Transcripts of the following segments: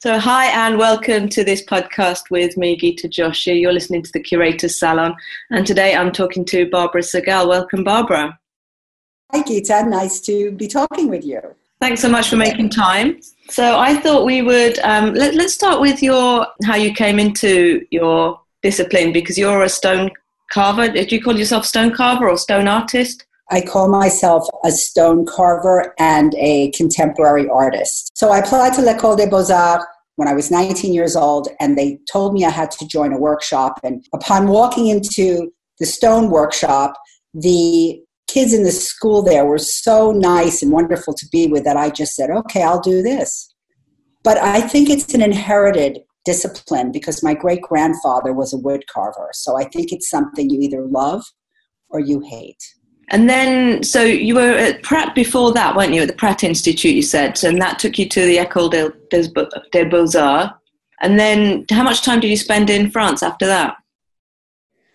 So, hi and welcome to this podcast with me, Gita Joshi. You're listening to the Curator's Salon, and today I'm talking to Barbara Segal. Welcome, Barbara. Hi, Gita. Nice to be talking with you. Thanks so much for making time. So, I thought we would um, let, let's start with your how you came into your discipline because you're a stone carver. Did you call yourself stone carver or stone artist? I call myself a stone carver and a contemporary artist. So I applied to l'École des Beaux-Arts when I was 19 years old, and they told me I had to join a workshop. And upon walking into the stone workshop, the kids in the school there were so nice and wonderful to be with that I just said, okay, I'll do this. But I think it's an inherited discipline because my great grandfather was a wood carver. So I think it's something you either love or you hate. And then, so you were at Pratt before that, weren't you? At the Pratt Institute, you said, and that took you to the École des, des Beaux Arts. And then, how much time did you spend in France after that?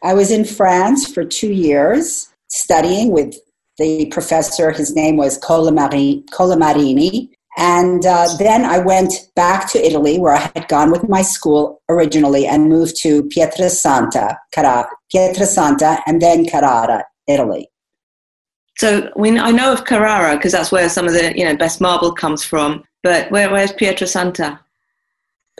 I was in France for two years studying with the professor. His name was Colomarini. And uh, then I went back to Italy, where I had gone with my school originally, and moved to Pietrasanta, Pietrasanta, and then Carrara, Italy. So I know of Carrara because that's where some of the you know best marble comes from. But where, where's Pietrasanta?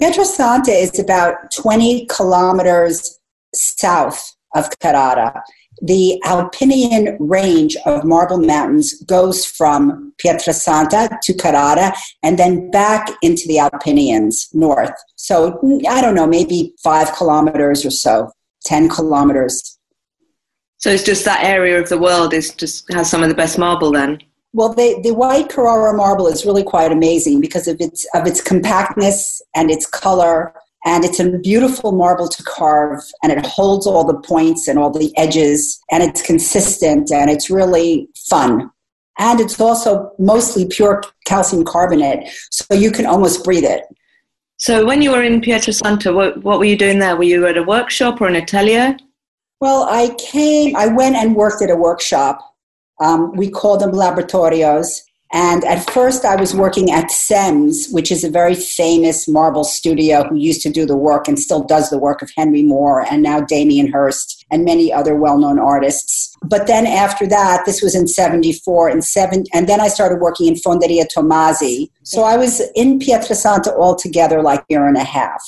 Pietrasanta is about 20 kilometers south of Carrara. The Alpinian range of marble mountains goes from Pietrasanta to Carrara and then back into the Alpinians north. So I don't know, maybe five kilometers or so, 10 kilometers. So it's just that area of the world is just has some of the best marble then. Well, the, the white Carrara marble is really quite amazing because of its of its compactness and its color, and it's a beautiful marble to carve, and it holds all the points and all the edges, and it's consistent, and it's really fun. And it's also mostly pure calcium carbonate, so you can almost breathe it. So when you were in Pietrasanta, what, what were you doing there? Were you at a workshop or an atelier? Well, I came, I went and worked at a workshop. Um, we call them laboratorios. And at first, I was working at Sem's, which is a very famous marble studio who used to do the work and still does the work of Henry Moore and now Damien Hirst and many other well known artists. But then after that, this was in 74 and seven, and then I started working in Fonderia Tommasi. So I was in Pietrasanta altogether like a year and a half.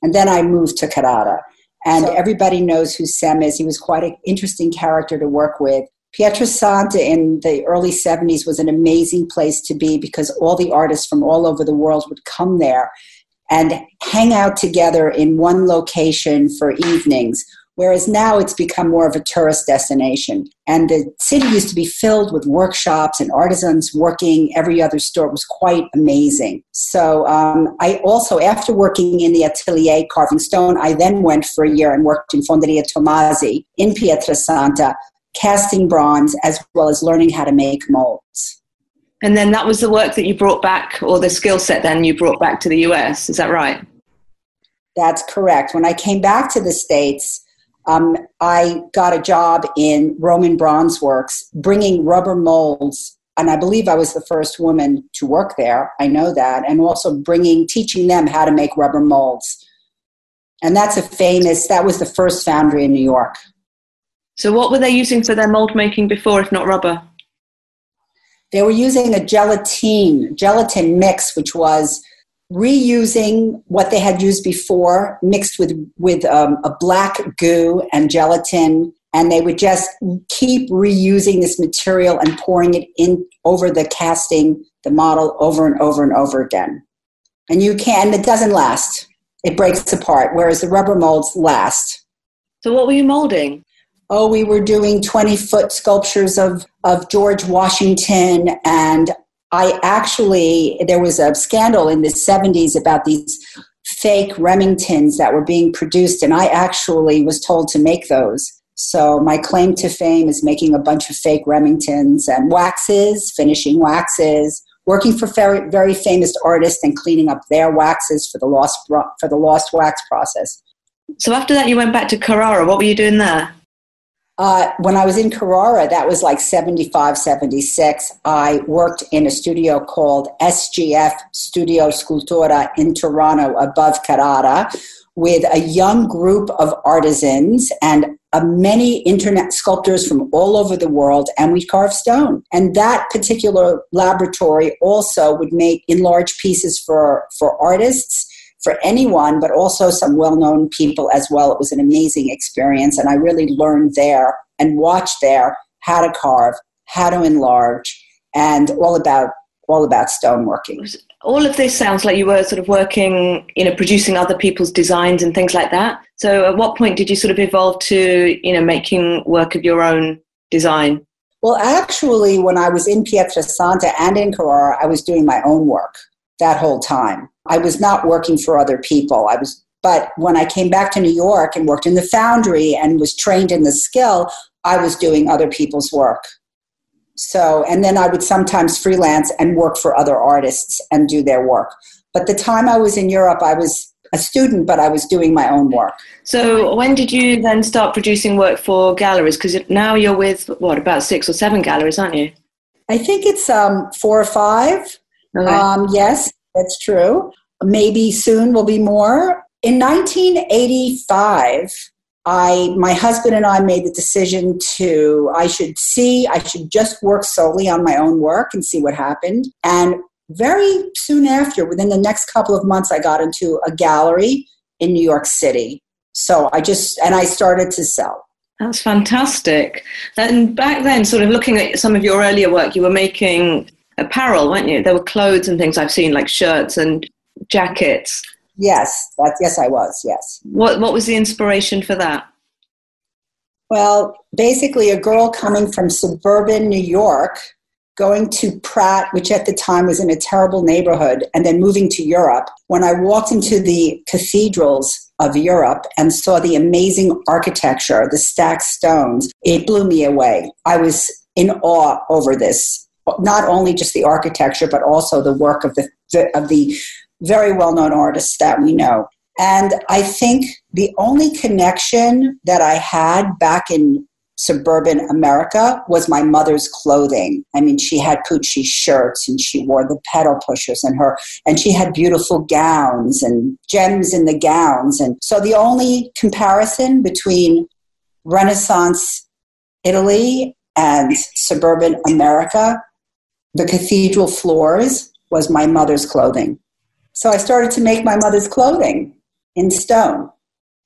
And then I moved to Carrara and so, everybody knows who Sem is. He was quite an interesting character to work with. Pietrasanta in the early 70s was an amazing place to be because all the artists from all over the world would come there and hang out together in one location for evenings whereas now it's become more of a tourist destination. And the city used to be filled with workshops and artisans working every other store. It was quite amazing. So um, I also, after working in the atelier carving stone, I then went for a year and worked in Fonderia Tommasi in Pietrasanta, casting bronze as well as learning how to make molds. And then that was the work that you brought back, or the skill set then you brought back to the US, is that right? That's correct. When I came back to the States, um, I got a job in Roman Bronze Works bringing rubber molds. And I believe I was the first woman to work there. I know that. And also bringing, teaching them how to make rubber molds. And that's a famous, that was the first foundry in New York. So, what were they using for their mold making before, if not rubber? They were using a gelatine, gelatin mix, which was reusing what they had used before mixed with with um, a black goo and gelatin and they would just keep reusing this material and pouring it in over the casting the model over and over and over again. And you can it doesn't last. It breaks apart whereas the rubber molds last. So what were you molding? Oh we were doing 20 foot sculptures of of george washington and I actually, there was a scandal in the 70s about these fake Remingtons that were being produced, and I actually was told to make those. So my claim to fame is making a bunch of fake Remingtons and waxes, finishing waxes, working for very, very famous artists and cleaning up their waxes for the lost for the lost wax process. So after that, you went back to Carrara. What were you doing there? Uh, when I was in Carrara, that was like 75, 76, I worked in a studio called SGF Studio Scultura in Torano above Carrara with a young group of artisans and uh, many internet sculptors from all over the world, and we carve stone. And that particular laboratory also would make enlarged pieces for, for artists for anyone, but also some well known people as well. It was an amazing experience, and I really learned there and watched there how to carve, how to enlarge, and all about all about stoneworking. All of this sounds like you were sort of working, you know, producing other people's designs and things like that. So, at what point did you sort of evolve to, you know, making work of your own design? Well, actually, when I was in Pietrasanta and in Carrara, I was doing my own work that whole time. I was not working for other people. I was but when I came back to New York and worked in the foundry and was trained in the skill, I was doing other people's work. So, and then I would sometimes freelance and work for other artists and do their work. But the time I was in Europe, I was a student, but I was doing my own work. So, when did you then start producing work for galleries? Because now you're with, what, about six or seven galleries, aren't you? I think it's um, four or five. Okay. Um, yes, that's true. Maybe soon will be more. In 1985, I, my husband and I made the decision to, I should see, I should just work solely on my own work and see what happened. And very soon after, within the next couple of months, I got into a gallery in New York City. So I just, and I started to sell. That's fantastic. And back then, sort of looking at some of your earlier work, you were making apparel, weren't you? There were clothes and things I've seen, like shirts and jackets. Yes, that, yes, I was. Yes. What What was the inspiration for that? Well, basically, a girl coming from suburban New York, going to Pratt, which at the time was in a terrible neighborhood, and then moving to Europe. When I walked into the cathedrals of Europe and saw the amazing architecture, the stacked stones, it blew me away. I was in awe over this not only just the architecture but also the work of the, of the very well known artists that we know. And I think the only connection that I had back in suburban America was my mother's clothing. I mean, she had Pucci shirts and she wore the pedal pushers and her, and she had beautiful gowns and gems in the gowns. And so the only comparison between Renaissance Italy and suburban America, the cathedral floors was my mother's clothing. So I started to make my mother's clothing in stone.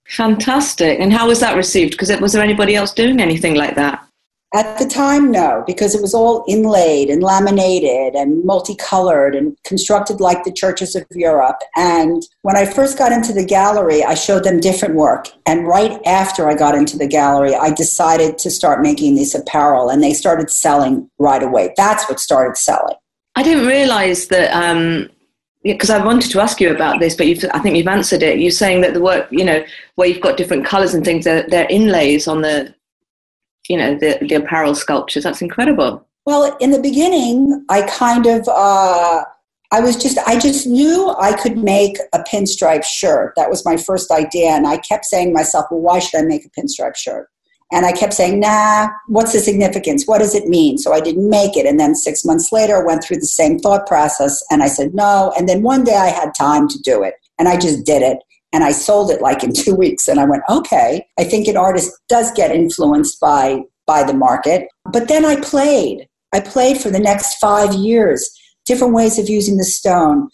Fantastic. And how was that received? Because was there anybody else doing anything like that? At the time, no, because it was all inlaid and laminated and multicolored and constructed like the churches of Europe. And when I first got into the gallery, I showed them different work. And right after I got into the gallery, I decided to start making this apparel, and they started selling right away. That's what started selling. I didn't realize that um, because I wanted to ask you about this, but I think you've answered it. You're saying that the work, you know, where you've got different colours and things, they're, they're, inlays on the, you know, the, the apparel sculptures. That's incredible. Well, in the beginning, I kind of, uh, I was just, I just knew I could make a pinstripe shirt. That was my first idea, and I kept saying to myself, well, why should I make a pinstripe shirt? And I kept saying, nah, what's the significance? What does it mean? So I didn't make it. And then six months later, I went through the same thought process and I said, no. And then one day I had time to do it and I just did it. And I sold it like in two weeks. And I went, okay, I think an artist does get influenced by, by the market. But then I played. I played for the next five years, different ways of using the stone,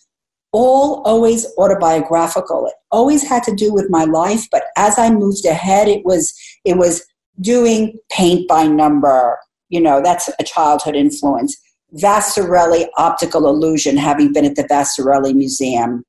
all always autobiographical. It always had to do with my life, but as I moved ahead, it was it was doing paint by number. You know, that's a childhood influence. Vasarely optical illusion, having been at the Vasarely Museum.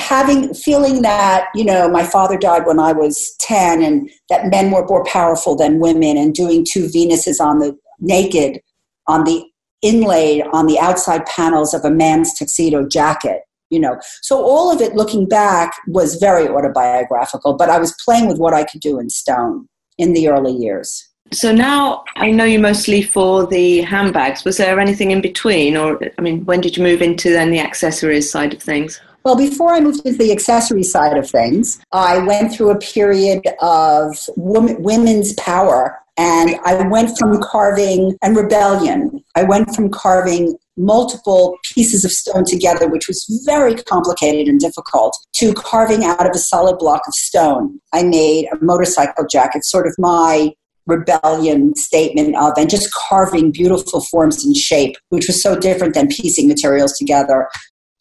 Having feeling that, you know, my father died when I was 10 and that men were more powerful than women and doing two Venuses on the naked on the inlaid on the outside panels of a man's tuxedo jacket you know so all of it looking back was very autobiographical but i was playing with what i could do in stone in the early years. So now I know you mostly for the handbags. Was there anything in between, or I mean, when did you move into then the accessories side of things? Well, before I moved into the accessory side of things, I went through a period of women's power And I went from carving and rebellion. I went from carving multiple pieces of stone together, which was very complicated and difficult, to carving out of a solid block of stone. I made a motorcycle jacket, sort of my rebellion statement of, and just carving beautiful forms and shape, which was so different than piecing materials together.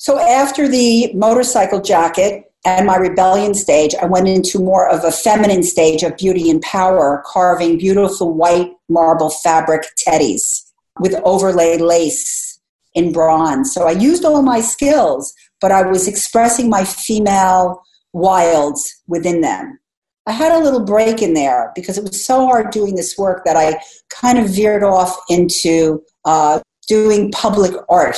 So after the motorcycle jacket, and my rebellion stage, I went into more of a feminine stage of beauty and power, carving beautiful white marble fabric teddies with overlaid lace in bronze. So I used all my skills, but I was expressing my female wilds within them. I had a little break in there because it was so hard doing this work that I kind of veered off into uh, doing public art.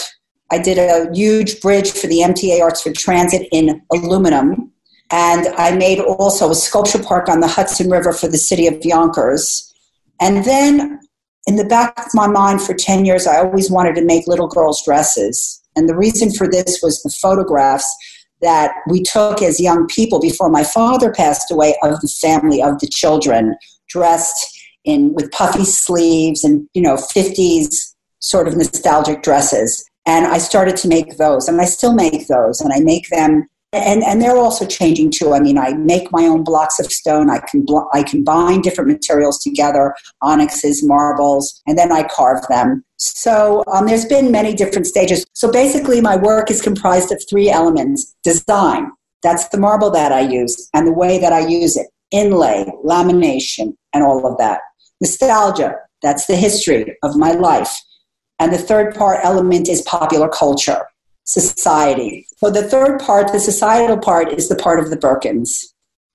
I did a huge bridge for the MTA Arts for Transit in aluminum. And I made also a sculpture park on the Hudson River for the city of Yonkers. And then in the back of my mind for 10 years, I always wanted to make little girls' dresses. And the reason for this was the photographs that we took as young people before my father passed away of the family of the children dressed in with puffy sleeves and you know 50s sort of nostalgic dresses and i started to make those and i still make those and i make them and and they're also changing too. I mean, I make my own blocks of stone. I can bl- I combine different materials together, onyxes, marbles, and then I carve them. So um, there's been many different stages. So basically, my work is comprised of three elements: design. That's the marble that I use and the way that I use it. Inlay, lamination, and all of that. Nostalgia. That's the history of my life. And the third part element is popular culture society. So the third part, the societal part, is the part of the Birkins.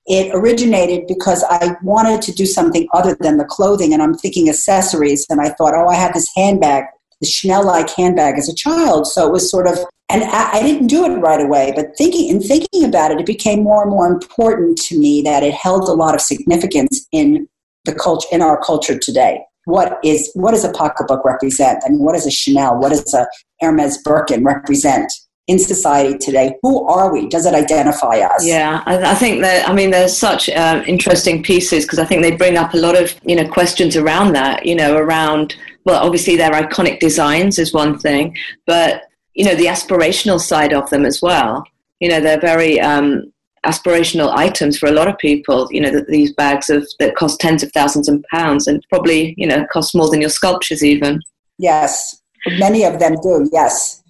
It originated because I wanted to do something other than the clothing, and I'm thinking accessories. And I thought, oh, I had this handbag, the Chanel like handbag as a child. So it was sort of, and I, I didn't do it right away, but thinking and thinking about it, it became more and more important to me that it held a lot of significance in the culture, in our culture today what is what does a pocketbook represent? I mean, what does a Chanel, what does a Hermes Birkin represent in society today? Who are we? Does it identify us? Yeah, I, I think that I mean there's such uh, interesting pieces because I think they bring up a lot of you know questions around that. You know, around well, obviously their iconic designs is one thing, but you know the aspirational side of them as well. You know, they're very um, aspirational items for a lot of people. You know, that these bags of that cost tens of thousands of pounds and probably you know cost more than your sculptures even. Yes, many of them do. Yes.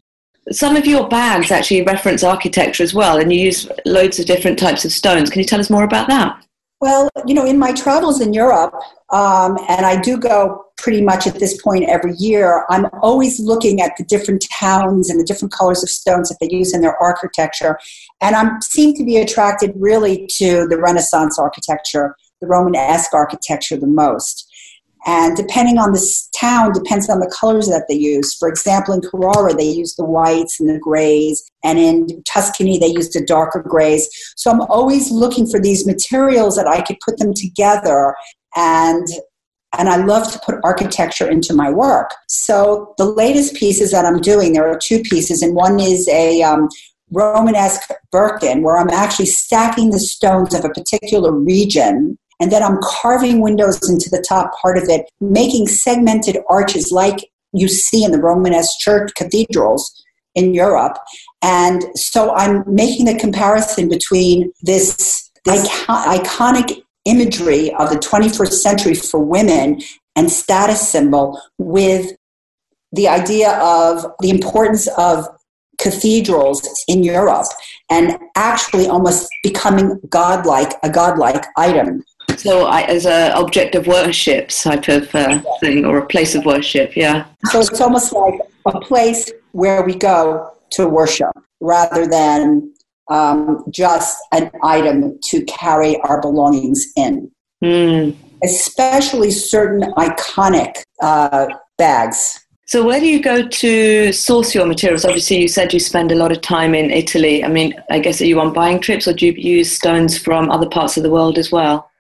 Some of your bags actually reference architecture as well, and you use loads of different types of stones. Can you tell us more about that? Well, you know, in my travels in Europe, um, and I do go pretty much at this point every year, I'm always looking at the different towns and the different colors of stones that they use in their architecture. And I seem to be attracted really to the Renaissance architecture, the Romanesque architecture the most. And depending on this town, depends on the colors that they use. For example, in Carrara, they use the whites and the grays, and in Tuscany, they use the darker grays. So I'm always looking for these materials that I could put them together and and I love to put architecture into my work. So the latest pieces that I'm doing, there are two pieces, and one is a um, Romanesque Birkin, where I'm actually stacking the stones of a particular region and then I'm carving windows into the top part of it, making segmented arches like you see in the Romanesque church cathedrals in Europe. And so I'm making the comparison between this, this iconic imagery of the 21st century for women and status symbol with the idea of the importance of cathedrals in Europe and actually almost becoming godlike, a godlike item. So, I, as an object of worship type of uh, thing, or a place of worship, yeah. So it's almost like a place where we go to worship, rather than um, just an item to carry our belongings in. Mm. Especially certain iconic uh, bags. So, where do you go to source your materials? Obviously, you said you spend a lot of time in Italy. I mean, I guess are you on buying trips, or do you use stones from other parts of the world as well?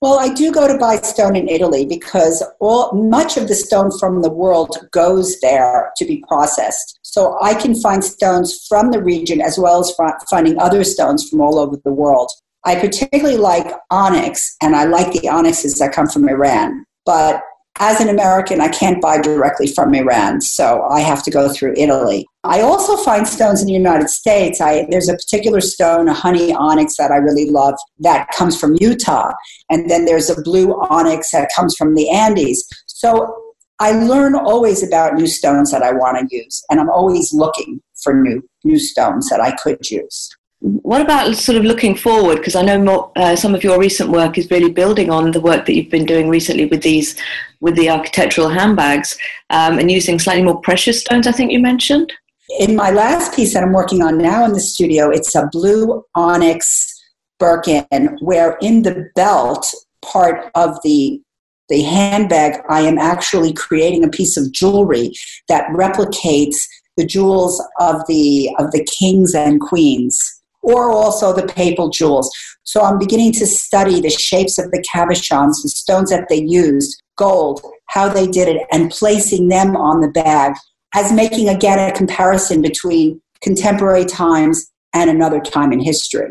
Well, I do go to buy stone in Italy because all much of the stone from the world goes there to be processed. So I can find stones from the region as well as finding other stones from all over the world. I particularly like onyx, and I like the onyxes that come from Iran. But as an American, I can't buy directly from Iran, so I have to go through Italy. I also find stones in the United States. I, there's a particular stone, a honey onyx, that I really love that comes from Utah. And then there's a blue onyx that comes from the Andes. So I learn always about new stones that I want to use, and I'm always looking for new, new stones that I could use. What about sort of looking forward? Because I know more, uh, some of your recent work is really building on the work that you've been doing recently with these, with the architectural handbags, um, and using slightly more precious stones. I think you mentioned. In my last piece that I'm working on now in the studio, it's a blue onyx Birkin, where in the belt part of the the handbag, I am actually creating a piece of jewelry that replicates the jewels of the of the kings and queens or also the papal jewels. So I'm beginning to study the shapes of the cabochons, the stones that they used, gold, how they did it, and placing them on the bag as making again a comparison between contemporary times and another time in history.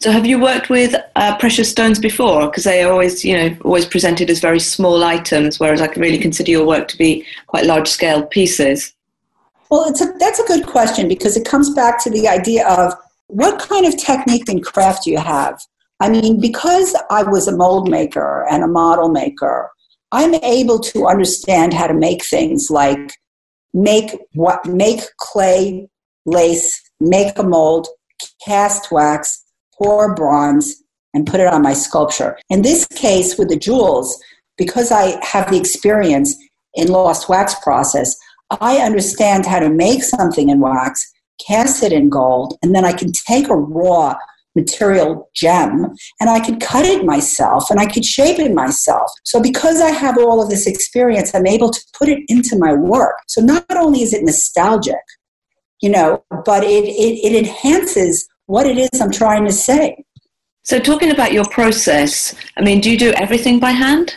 So, have you worked with uh, precious stones before? Because they are always, you know, always presented as very small items, whereas I can really consider your work to be quite large scale pieces. Well, it's a, that's a good question because it comes back to the idea of what kind of technique and craft you have? I mean, because I was a mold maker and a model maker, I'm able to understand how to make things like make what make clay lace, make a mold, cast wax, pour bronze, and put it on my sculpture. In this case, with the jewels, because I have the experience in lost wax process, I understand how to make something in wax cast it in gold, and then I can take a raw material gem and I could cut it myself and I could shape it myself. So, because I have all of this experience, I'm able to put it into my work. So, not only is it nostalgic, you know, but it, it, it enhances what it is I'm trying to say. So, talking about your process, I mean, do you do everything by hand?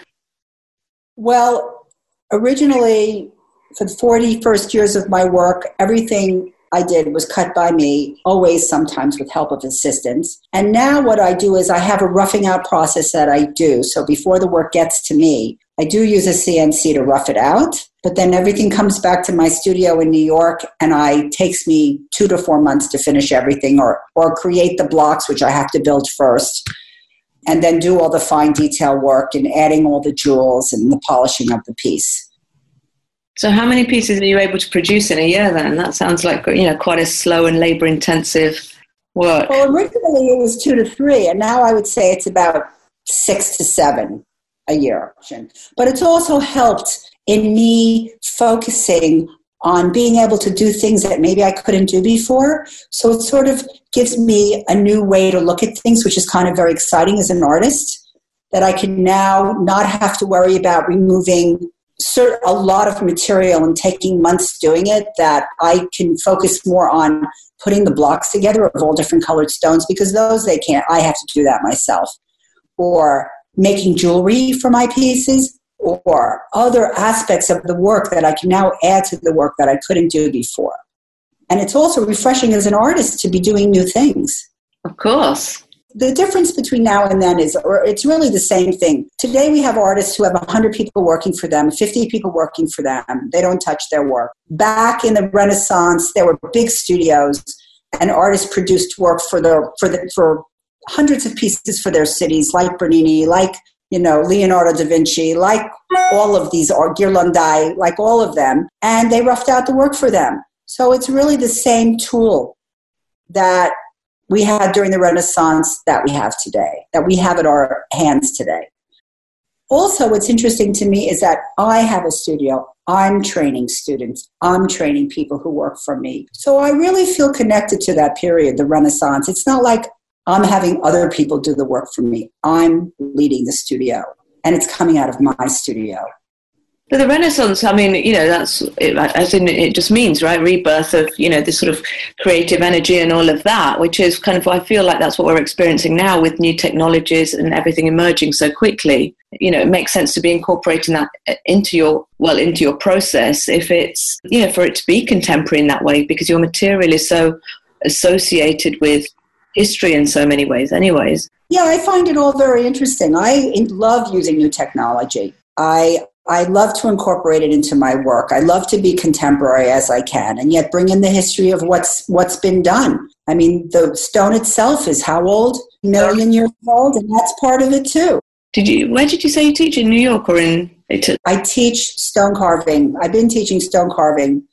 Well, originally, for the 40 first years of my work, everything I did was cut by me, always sometimes with help of assistants. And now what I do is I have a roughing out process that I do. So before the work gets to me, I do use a CNC to rough it out, but then everything comes back to my studio in New York and I takes me 2 to 4 months to finish everything or or create the blocks which I have to build first and then do all the fine detail work and adding all the jewels and the polishing of the piece. So, how many pieces are you able to produce in a year then? That sounds like you know quite a slow and labor intensive work. Well, originally it was two to three, and now I would say it's about six to seven a year. But it's also helped in me focusing on being able to do things that maybe I couldn't do before. So it sort of gives me a new way to look at things, which is kind of very exciting as an artist. That I can now not have to worry about removing a lot of material and taking months doing it that I can focus more on putting the blocks together of all different colored stones because those they can't. I have to do that myself. Or making jewelry for my pieces or other aspects of the work that I can now add to the work that I couldn't do before. And it's also refreshing as an artist to be doing new things. Of course the difference between now and then is, or it's really the same thing. Today we have artists who have 100 people working for them, 50 people working for them. They don't touch their work. Back in the Renaissance, there were big studios, and artists produced work for the for the for hundreds of pieces for their cities, like Bernini, like you know Leonardo da Vinci, like all of these, or Ghirlandaio, like all of them, and they roughed out the work for them. So it's really the same tool that we had during the Renaissance that we have today, that we have at our hands today. Also, what's interesting to me is that I have a studio. I'm training students. I'm training people who work for me. So I really feel connected to that period, the Renaissance. It's not like I'm having other people do the work for me. I'm leading the studio, and it's coming out of my studio. But the Renaissance, I mean, you know, that's as in it just means right rebirth of you know this sort of creative energy and all of that, which is kind of I feel like that's what we're experiencing now with new technologies and everything emerging so quickly. You know, it makes sense to be incorporating that into your well into your process if it's you know for it to be contemporary in that way because your material is so associated with history in so many ways, anyways. Yeah, I find it all very interesting. I love using new technology. I I love to incorporate it into my work. I love to be contemporary as I can, and yet bring in the history of what's what's been done. I mean, the stone itself is how old? A million years old, and that's part of it too. Did you? Where did you say you teach in New York or in Italy? I teach stone carving. I've been teaching stone carving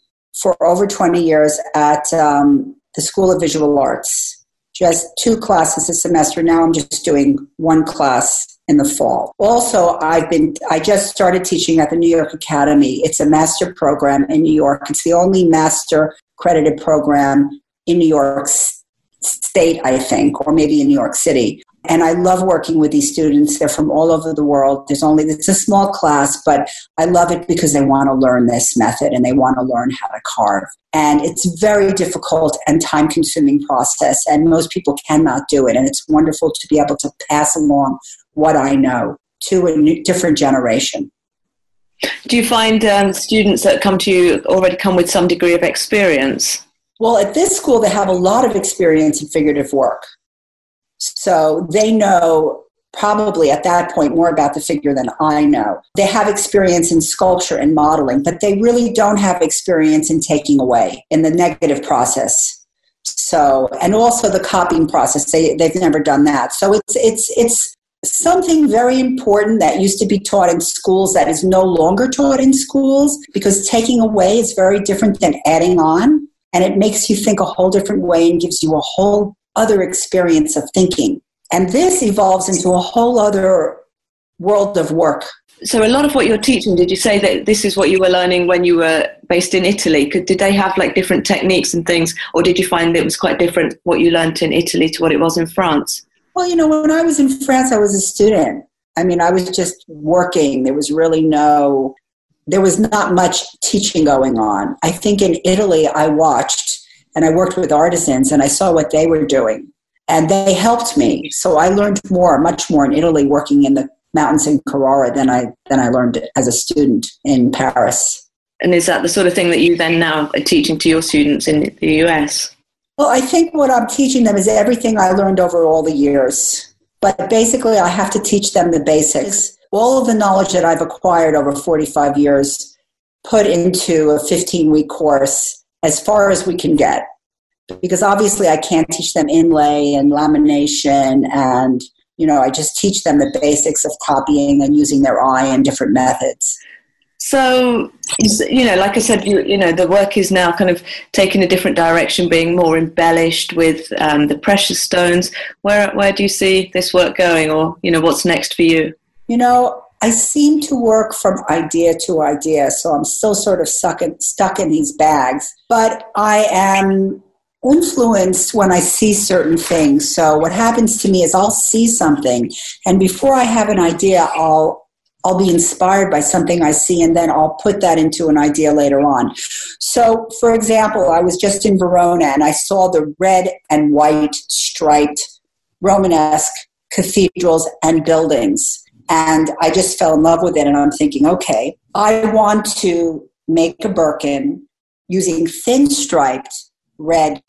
for over twenty years at um, the School of Visual Arts. Just two classes a semester. Now I'm just doing one class in the fall. Also, I've been I just started teaching at the New York Academy. It's a master program in New York. It's the only master credited program in New York state, I think, or maybe in New York City. And I love working with these students. They're from all over the world. There's only it's a small class, but I love it because they want to learn this method and they want to learn how to carve. And it's very difficult and time consuming process and most people cannot do it. And it's wonderful to be able to pass along what I know to a new, different generation. Do you find um, students that come to you already come with some degree of experience? Well, at this school, they have a lot of experience in figurative work. So they know probably at that point more about the figure than I know. They have experience in sculpture and modeling, but they really don't have experience in taking away in the negative process. So, and also the copying process, they, they've never done that. So it's, it's, it's something very important that used to be taught in schools that is no longer taught in schools because taking away is very different than adding on. And it makes you think a whole different way and gives you a whole other experience of thinking. And this evolves into a whole other world of work. So, a lot of what you're teaching, did you say that this is what you were learning when you were based in Italy? Could, did they have like different techniques and things, or did you find it was quite different what you learned in Italy to what it was in France? Well, you know, when I was in France, I was a student. I mean, I was just working. There was really no, there was not much teaching going on. I think in Italy, I watched and I worked with artisans and I saw what they were doing. And they helped me. So I learned more, much more in Italy working in the mountains in Carrara than I than I learned as a student in Paris. And is that the sort of thing that you then now are teaching to your students in the US? Well, I think what I'm teaching them is everything I learned over all the years. But basically, I have to teach them the basics. All of the knowledge that I've acquired over 45 years put into a 15 week course as far as we can get. Because obviously, I can't teach them inlay and lamination, and you know, I just teach them the basics of copying and using their eye and different methods. So, you know, like I said, you, you know, the work is now kind of taking a different direction, being more embellished with um, the precious stones. Where where do you see this work going, or you know, what's next for you? You know, I seem to work from idea to idea, so I'm still sort of stuck in, stuck in these bags. But I am influenced when I see certain things. So what happens to me is I'll see something, and before I have an idea, I'll I'll be inspired by something I see, and then I'll put that into an idea later on. So, for example, I was just in Verona and I saw the red and white striped Romanesque cathedrals and buildings. And I just fell in love with it. And I'm thinking, okay, I want to make a Birkin using thin striped red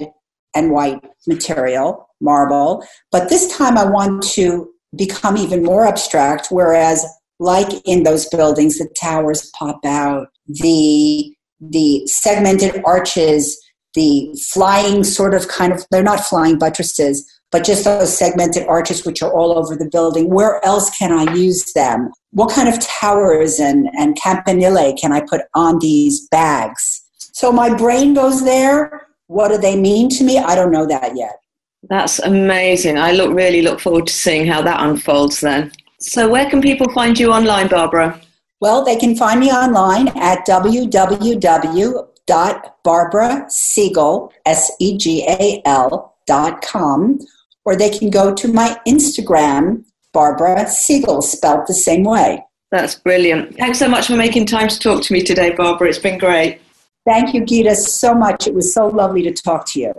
and white material, marble. But this time I want to become even more abstract, whereas like in those buildings, the towers pop out, the the segmented arches, the flying sort of kind of they're not flying buttresses, but just those segmented arches which are all over the building. Where else can I use them? What kind of towers and, and campanile can I put on these bags? So my brain goes there. What do they mean to me? I don't know that yet. That's amazing. I look really look forward to seeing how that unfolds then. So where can people find you online, Barbara? Well, they can find me online at www.barbarasegal, S-E-G-A-L dot com or they can go to my Instagram, Barbara Segal, spelled the same way. That's brilliant. Thanks so much for making time to talk to me today, Barbara. It's been great. Thank you, Gita, so much. It was so lovely to talk to you.